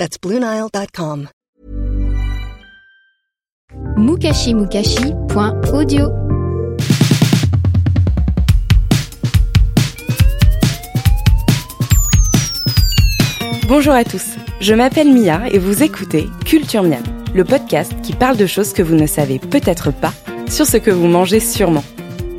That's BlueNile.com. mukashimukashi.audio Bonjour à tous, je m'appelle Mia et vous écoutez Culture Miam, le podcast qui parle de choses que vous ne savez peut-être pas sur ce que vous mangez sûrement.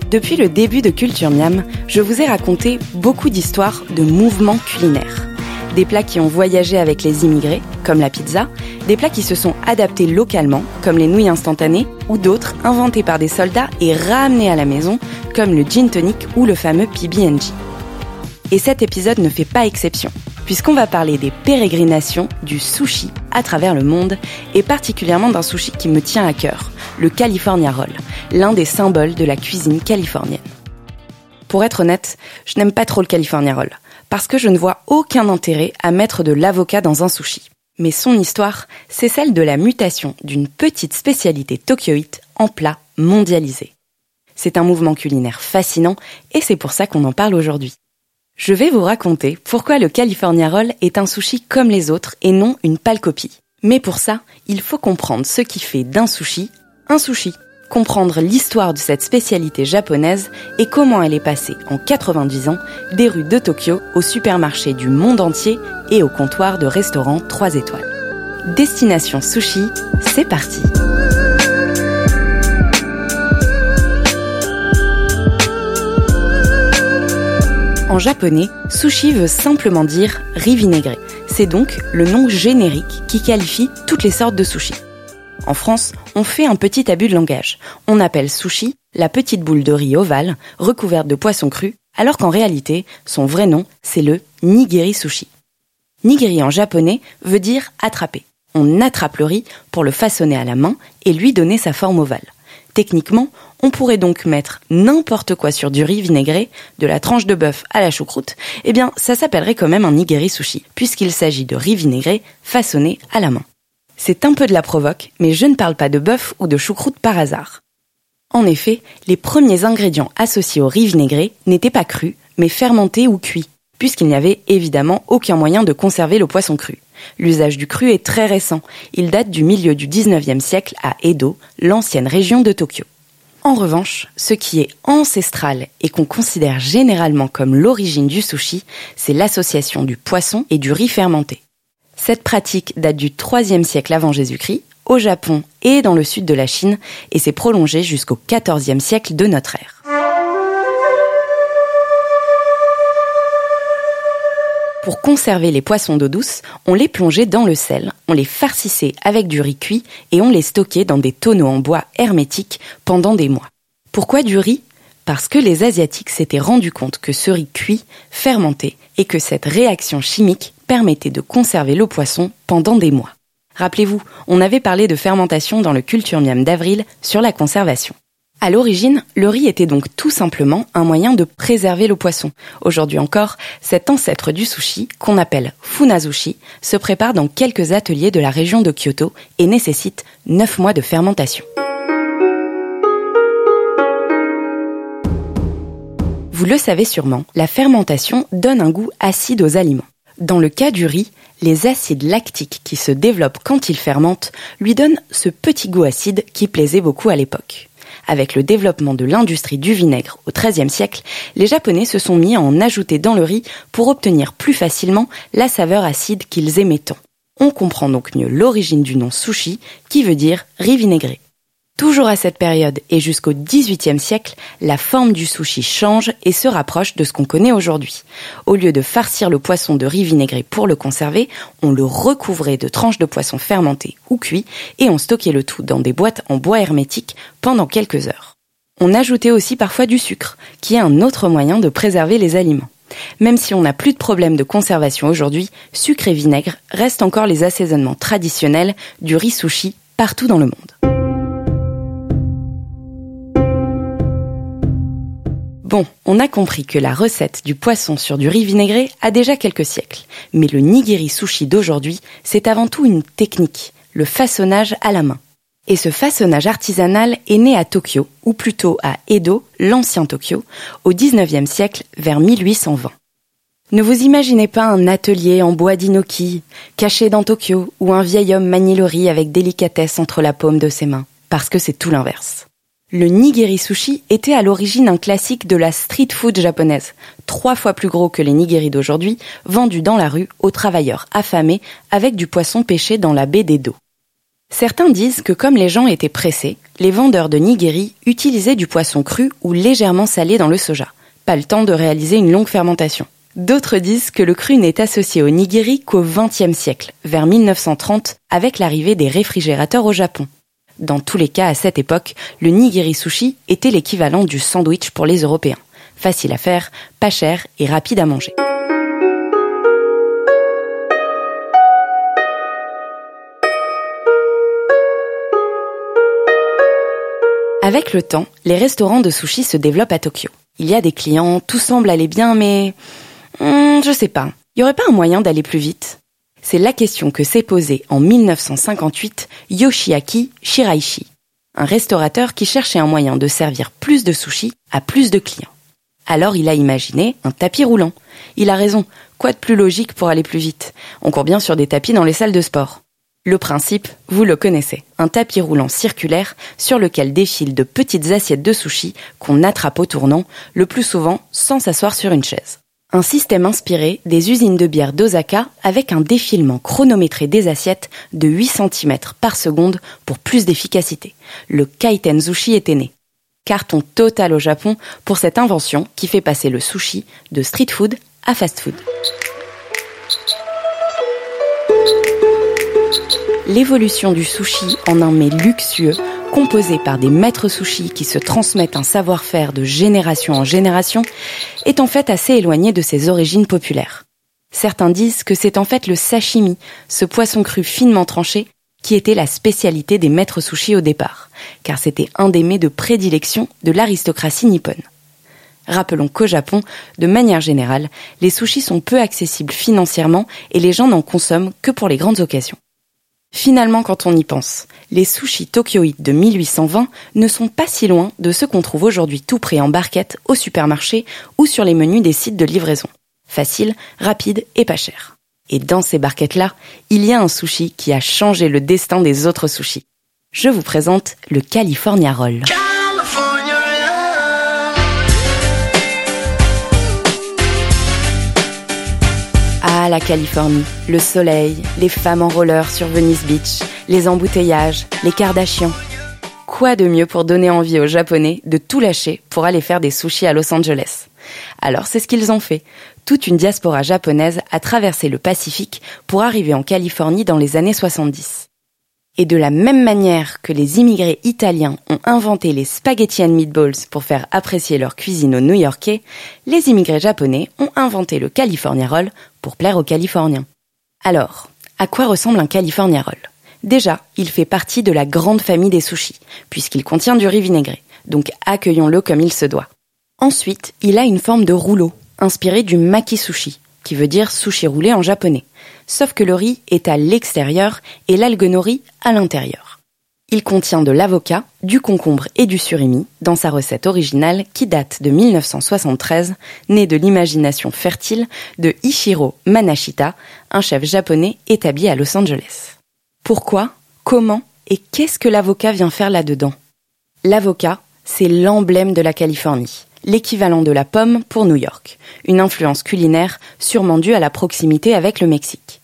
Depuis le début de Culture Miam, je vous ai raconté beaucoup d'histoires de mouvements culinaires. Des plats qui ont voyagé avec les immigrés, comme la pizza, des plats qui se sont adaptés localement, comme les nouilles instantanées, ou d'autres inventés par des soldats et ramenés à la maison, comme le gin tonic ou le fameux PB&J. Et cet épisode ne fait pas exception, puisqu'on va parler des pérégrinations du sushi à travers le monde, et particulièrement d'un sushi qui me tient à cœur, le California Roll, l'un des symboles de la cuisine californienne. Pour être honnête, je n'aime pas trop le California Roll, parce que je ne vois aucun intérêt à mettre de l'avocat dans un sushi. Mais son histoire, c'est celle de la mutation d'une petite spécialité tokyoïte en plat mondialisé. C'est un mouvement culinaire fascinant et c'est pour ça qu'on en parle aujourd'hui. Je vais vous raconter pourquoi le California Roll est un sushi comme les autres et non une pâle copie. Mais pour ça, il faut comprendre ce qui fait d'un sushi un sushi, comprendre l'histoire de cette spécialité japonaise et comment elle est passée en 90 ans des rues de Tokyo aux supermarchés du monde entier et aux comptoirs de restaurants 3 étoiles. Destination Sushi, c'est parti En japonais, sushi veut simplement dire riz vinaigré. C'est donc le nom générique qui qualifie toutes les sortes de sushi. En France, on fait un petit abus de langage. On appelle sushi la petite boule de riz ovale recouverte de poisson cru, alors qu'en réalité, son vrai nom, c'est le nigiri sushi. Nigiri en japonais veut dire attraper. On attrape le riz pour le façonner à la main et lui donner sa forme ovale. Techniquement, on pourrait donc mettre n'importe quoi sur du riz vinaigré, de la tranche de bœuf à la choucroute, eh bien ça s'appellerait quand même un nigiri sushi, puisqu'il s'agit de riz vinaigré façonné à la main. C'est un peu de la provoque, mais je ne parle pas de bœuf ou de choucroute par hasard. En effet, les premiers ingrédients associés au riz vinaigré n'étaient pas crus, mais fermentés ou cuits, puisqu'il n'y avait évidemment aucun moyen de conserver le poisson cru. L'usage du cru est très récent, il date du milieu du 19e siècle à Edo, l'ancienne région de Tokyo. En revanche, ce qui est ancestral et qu'on considère généralement comme l'origine du sushi, c'est l'association du poisson et du riz fermenté. Cette pratique date du 3e siècle avant Jésus-Christ, au Japon et dans le sud de la Chine, et s'est prolongée jusqu'au 14e siècle de notre ère. Pour conserver les poissons d'eau douce, on les plongeait dans le sel, on les farcissait avec du riz cuit et on les stockait dans des tonneaux en bois hermétiques pendant des mois. Pourquoi du riz? Parce que les Asiatiques s'étaient rendus compte que ce riz cuit fermentait et que cette réaction chimique permettait de conserver le poisson pendant des mois. Rappelez-vous, on avait parlé de fermentation dans le Culture d'avril sur la conservation. À l'origine, le riz était donc tout simplement un moyen de préserver le poisson. Aujourd'hui encore, cet ancêtre du sushi, qu'on appelle funazushi, se prépare dans quelques ateliers de la région de Kyoto et nécessite 9 mois de fermentation. Vous le savez sûrement, la fermentation donne un goût acide aux aliments. Dans le cas du riz, les acides lactiques qui se développent quand il fermente lui donnent ce petit goût acide qui plaisait beaucoup à l'époque. Avec le développement de l'industrie du vinaigre au XIIIe siècle, les Japonais se sont mis à en ajouter dans le riz pour obtenir plus facilement la saveur acide qu'ils aimaient tant. On comprend donc mieux l'origine du nom sushi, qui veut dire riz vinaigré. Toujours à cette période et jusqu'au XVIIIe siècle, la forme du sushi change et se rapproche de ce qu'on connaît aujourd'hui. Au lieu de farcir le poisson de riz vinaigré pour le conserver, on le recouvrait de tranches de poisson fermentées ou cuits et on stockait le tout dans des boîtes en bois hermétique pendant quelques heures. On ajoutait aussi parfois du sucre, qui est un autre moyen de préserver les aliments. Même si on n'a plus de problème de conservation aujourd'hui, sucre et vinaigre restent encore les assaisonnements traditionnels du riz sushi partout dans le monde. Bon, on a compris que la recette du poisson sur du riz vinaigré a déjà quelques siècles. Mais le nigiri sushi d'aujourd'hui, c'est avant tout une technique, le façonnage à la main. Et ce façonnage artisanal est né à Tokyo, ou plutôt à Edo, l'ancien Tokyo, au 19e siècle, vers 1820. Ne vous imaginez pas un atelier en bois d'inoki, caché dans Tokyo, où un vieil homme manie le avec délicatesse entre la paume de ses mains, parce que c'est tout l'inverse. Le nigiri sushi était à l'origine un classique de la street food japonaise, trois fois plus gros que les nigiri d'aujourd'hui, vendus dans la rue aux travailleurs affamés avec du poisson pêché dans la baie d'Edo. Certains disent que comme les gens étaient pressés, les vendeurs de nigiri utilisaient du poisson cru ou légèrement salé dans le soja. Pas le temps de réaliser une longue fermentation. D'autres disent que le cru n'est associé au nigiri qu'au XXe siècle, vers 1930, avec l'arrivée des réfrigérateurs au Japon. Dans tous les cas, à cette époque, le nigiri sushi était l'équivalent du sandwich pour les Européens. Facile à faire, pas cher et rapide à manger. Avec le temps, les restaurants de sushi se développent à Tokyo. Il y a des clients, tout semble aller bien, mais... Hmm, je sais pas. Y aurait pas un moyen d'aller plus vite? C'est la question que s'est posée en 1958 Yoshiaki Shiraishi, un restaurateur qui cherchait un moyen de servir plus de sushis à plus de clients. Alors il a imaginé un tapis roulant. Il a raison, quoi de plus logique pour aller plus vite? On court bien sur des tapis dans les salles de sport. Le principe, vous le connaissez, un tapis roulant circulaire sur lequel défilent de petites assiettes de sushis qu'on attrape au tournant, le plus souvent sans s'asseoir sur une chaise. Un système inspiré des usines de bière d'Osaka avec un défilement chronométré des assiettes de 8 cm par seconde pour plus d'efficacité. Le Kaiten Sushi était né. Carton total au Japon pour cette invention qui fait passer le sushi de street food à fast food. L'évolution du sushi en un mets luxueux composé par des maîtres sushis qui se transmettent un savoir-faire de génération en génération, est en fait assez éloigné de ses origines populaires. Certains disent que c'est en fait le sashimi, ce poisson cru finement tranché, qui était la spécialité des maîtres sushis au départ, car c'était un des mets de prédilection de l'aristocratie nippone. Rappelons qu'au Japon, de manière générale, les sushis sont peu accessibles financièrement et les gens n'en consomment que pour les grandes occasions. Finalement, quand on y pense, les sushis tokyoïdes de 1820 ne sont pas si loin de ceux qu'on trouve aujourd'hui tout prêts en barquette au supermarché ou sur les menus des sites de livraison. Facile, rapide et pas cher. Et dans ces barquettes-là, il y a un sushi qui a changé le destin des autres sushis. Je vous présente le California Roll. Ah, la Californie, le soleil, les femmes en roller sur Venice Beach, les embouteillages, les Kardashians. Quoi de mieux pour donner envie aux Japonais de tout lâcher pour aller faire des sushis à Los Angeles? Alors c'est ce qu'ils ont fait. Toute une diaspora japonaise a traversé le Pacifique pour arriver en Californie dans les années 70. Et de la même manière que les immigrés italiens ont inventé les spaghetti and meatballs pour faire apprécier leur cuisine aux New-Yorkais, les immigrés japonais ont inventé le California Roll pour plaire aux Californiens. Alors, à quoi ressemble un California Roll Déjà, il fait partie de la grande famille des sushis, puisqu'il contient du riz vinaigré, donc accueillons-le comme il se doit. Ensuite, il a une forme de rouleau, inspiré du maki sushi, qui veut dire sushi roulé en japonais sauf que le riz est à l'extérieur et l'algue nori à l'intérieur. Il contient de l'avocat, du concombre et du surimi dans sa recette originale qui date de 1973, née de l'imagination fertile de Ichiro Manashita, un chef japonais établi à Los Angeles. Pourquoi, comment et qu'est-ce que l'avocat vient faire là-dedans? L'avocat, c'est l'emblème de la Californie l'équivalent de la pomme pour New York, une influence culinaire sûrement due à la proximité avec le Mexique.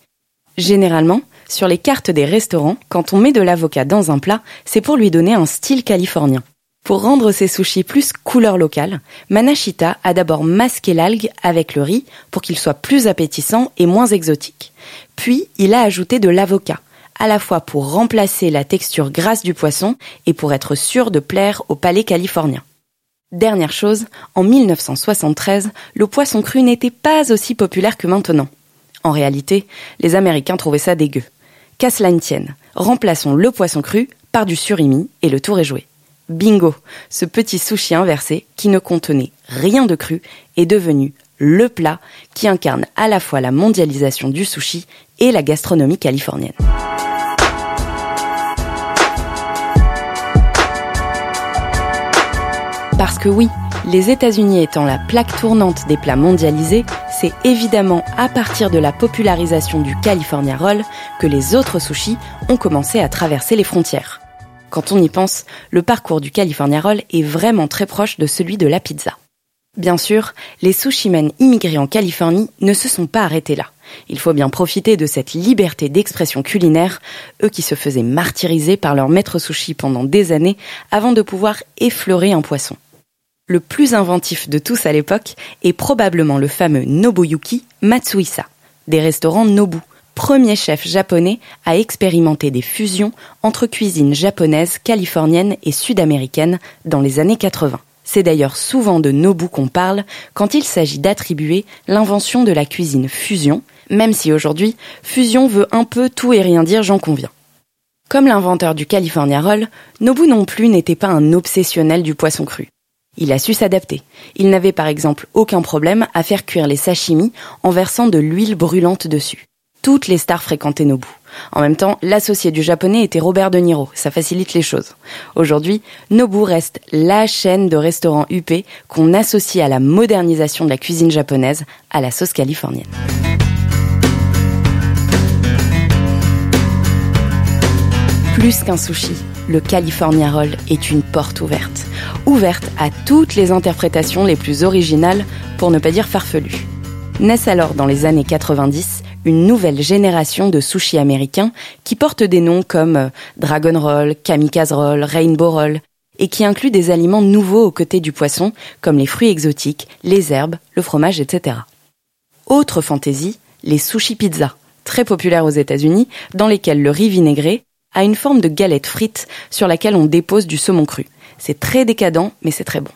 Généralement, sur les cartes des restaurants, quand on met de l'avocat dans un plat, c'est pour lui donner un style californien. Pour rendre ses sushis plus couleur locale, Manashita a d'abord masqué l'algue avec le riz pour qu'il soit plus appétissant et moins exotique. Puis, il a ajouté de l'avocat, à la fois pour remplacer la texture grasse du poisson et pour être sûr de plaire au palais californien. Dernière chose, en 1973, le poisson cru n'était pas aussi populaire que maintenant. En réalité, les Américains trouvaient ça dégueu. Qu'à cela ne tienne, remplaçons le poisson cru par du surimi et le tour est joué. Bingo Ce petit sushi inversé, qui ne contenait rien de cru, est devenu le plat qui incarne à la fois la mondialisation du sushi et la gastronomie californienne. Parce que oui, les États-Unis étant la plaque tournante des plats mondialisés, c'est évidemment à partir de la popularisation du California Roll que les autres sushis ont commencé à traverser les frontières. Quand on y pense, le parcours du California Roll est vraiment très proche de celui de la pizza. Bien sûr, les sushimen immigrés en Californie ne se sont pas arrêtés là. Il faut bien profiter de cette liberté d'expression culinaire, eux qui se faisaient martyriser par leur maître sushi pendant des années avant de pouvoir effleurer un poisson. Le plus inventif de tous à l'époque est probablement le fameux Nobuyuki Matsuisa, des restaurants Nobu, premier chef japonais à expérimenter des fusions entre cuisines japonaises, californiennes et sud-américaines dans les années 80. C'est d'ailleurs souvent de Nobu qu'on parle quand il s'agit d'attribuer l'invention de la cuisine fusion, même si aujourd'hui, fusion veut un peu tout et rien dire, j'en conviens. Comme l'inventeur du California Roll, Nobu non plus n'était pas un obsessionnel du poisson cru. Il a su s'adapter. Il n'avait par exemple aucun problème à faire cuire les sashimi en versant de l'huile brûlante dessus. Toutes les stars fréquentaient Nobu. En même temps, l'associé du japonais était Robert De Niro, ça facilite les choses. Aujourd'hui, Nobu reste la chaîne de restaurants UP qu'on associe à la modernisation de la cuisine japonaise à la sauce californienne. Plus qu'un sushi, le California Roll est une porte ouverte. Ouverte à toutes les interprétations les plus originales, pour ne pas dire farfelues. Naissent alors dans les années 90 une nouvelle génération de sushis américains qui portent des noms comme euh, Dragon Roll, Kamikaze Roll, Rainbow Roll, et qui incluent des aliments nouveaux aux côtés du poisson, comme les fruits exotiques, les herbes, le fromage, etc. Autre fantaisie, les sushi pizza, très populaires aux États-Unis, dans lesquels le riz vinaigré a une forme de galette frite sur laquelle on dépose du saumon cru. C'est très décadent, mais c'est très bon.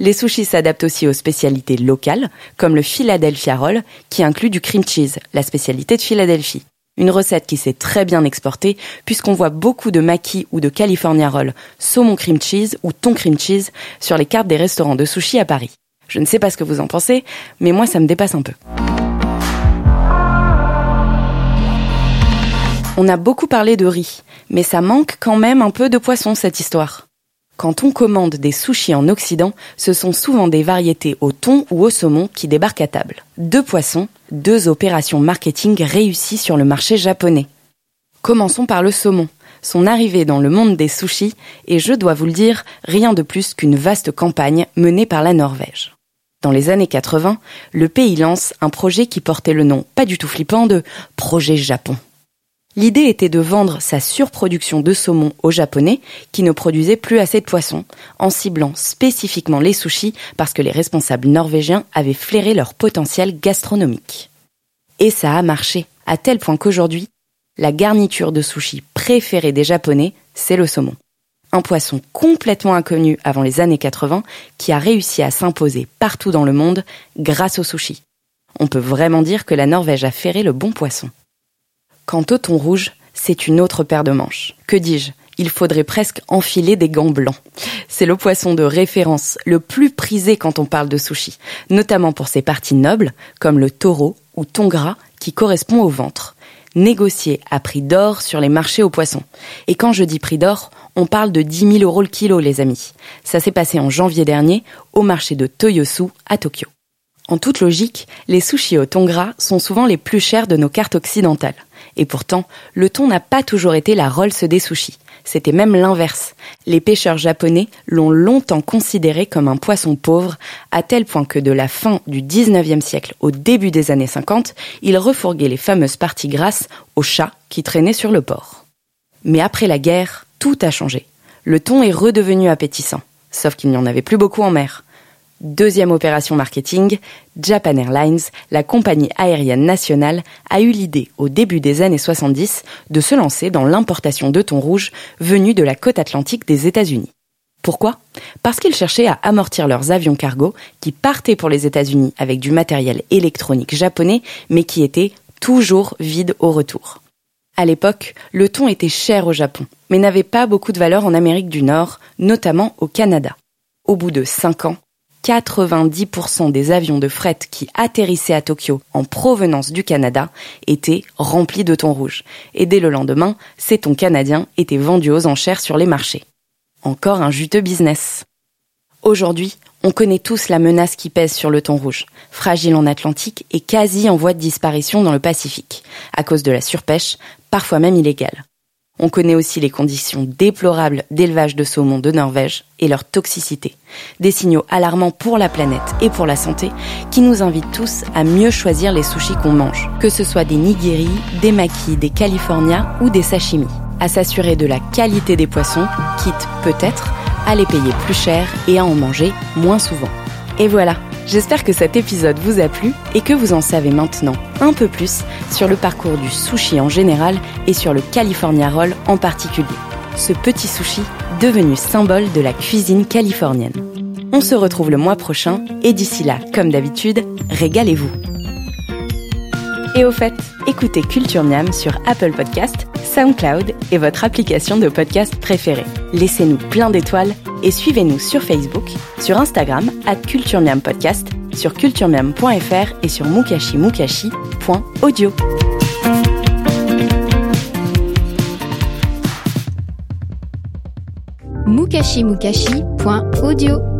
Les sushis s'adaptent aussi aux spécialités locales, comme le Philadelphia Roll, qui inclut du cream cheese, la spécialité de Philadelphie. Une recette qui s'est très bien exportée, puisqu'on voit beaucoup de maquis ou de California Roll, saumon cream cheese ou thon cream cheese sur les cartes des restaurants de sushi à Paris. Je ne sais pas ce que vous en pensez, mais moi ça me dépasse un peu. On a beaucoup parlé de riz, mais ça manque quand même un peu de poisson cette histoire. Quand on commande des sushis en Occident, ce sont souvent des variétés au thon ou au saumon qui débarquent à table. Deux poissons, deux opérations marketing réussies sur le marché japonais. Commençons par le saumon. Son arrivée dans le monde des sushis et je dois vous le dire, rien de plus qu'une vaste campagne menée par la Norvège. Dans les années 80, le pays lance un projet qui portait le nom pas du tout flippant de Projet Japon. L'idée était de vendre sa surproduction de saumon aux Japonais qui ne produisaient plus assez de poissons, en ciblant spécifiquement les sushis parce que les responsables norvégiens avaient flairé leur potentiel gastronomique. Et ça a marché, à tel point qu'aujourd'hui, la garniture de sushi préférée des Japonais, c'est le saumon. Un poisson complètement inconnu avant les années 80 qui a réussi à s'imposer partout dans le monde grâce au sushi. On peut vraiment dire que la Norvège a ferré le bon poisson. Quant au thon rouge, c'est une autre paire de manches. Que dis-je? Il faudrait presque enfiler des gants blancs. C'est le poisson de référence le plus prisé quand on parle de sushi, notamment pour ses parties nobles, comme le taureau ou thon gras, qui correspond au ventre. Négocié à prix d'or sur les marchés aux poissons. Et quand je dis prix d'or, on parle de 10 000 euros le kilo, les amis. Ça s'est passé en janvier dernier au marché de Toyosu à Tokyo. En toute logique, les sushis au thon gras sont souvent les plus chers de nos cartes occidentales. Et pourtant, le thon n'a pas toujours été la Rolls des sushis. C'était même l'inverse. Les pêcheurs japonais l'ont longtemps considéré comme un poisson pauvre, à tel point que de la fin du 19e siècle au début des années 50, ils refourguaient les fameuses parties grasses aux chats qui traînaient sur le port. Mais après la guerre, tout a changé. Le thon est redevenu appétissant. Sauf qu'il n'y en avait plus beaucoup en mer. Deuxième opération marketing, Japan Airlines, la compagnie aérienne nationale, a eu l'idée au début des années 70 de se lancer dans l'importation de thon rouge venu de la côte atlantique des États-Unis. Pourquoi? Parce qu'ils cherchaient à amortir leurs avions cargo qui partaient pour les États-Unis avec du matériel électronique japonais, mais qui était toujours vide au retour. À l'époque, le thon était cher au Japon, mais n'avait pas beaucoup de valeur en Amérique du Nord, notamment au Canada. Au bout de 5 ans, 90% des avions de fret qui atterrissaient à Tokyo en provenance du Canada étaient remplis de thon rouge. Et dès le lendemain, ces thons canadiens étaient vendus aux enchères sur les marchés. Encore un juteux business. Aujourd'hui, on connaît tous la menace qui pèse sur le thon rouge, fragile en Atlantique et quasi en voie de disparition dans le Pacifique, à cause de la surpêche, parfois même illégale. On connaît aussi les conditions déplorables d'élevage de saumon de Norvège et leur toxicité. Des signaux alarmants pour la planète et pour la santé qui nous invitent tous à mieux choisir les sushis qu'on mange, que ce soit des nigiri, des makis, des california ou des sashimi. À s'assurer de la qualité des poissons, quitte peut-être à les payer plus cher et à en manger moins souvent. Et voilà, J'espère que cet épisode vous a plu et que vous en savez maintenant un peu plus sur le parcours du sushi en général et sur le California Roll en particulier. Ce petit sushi devenu symbole de la cuisine californienne. On se retrouve le mois prochain et d'ici là, comme d'habitude, régalez-vous. Et au fait, écoutez Culture Miam sur Apple Podcast, SoundCloud et votre application de podcast préférée. Laissez-nous plein d'étoiles et suivez-nous sur Facebook, sur Instagram, at Culturemiam Podcast, sur culturemiam.fr et sur mukashimukashi.audio. mukashimukashi.audio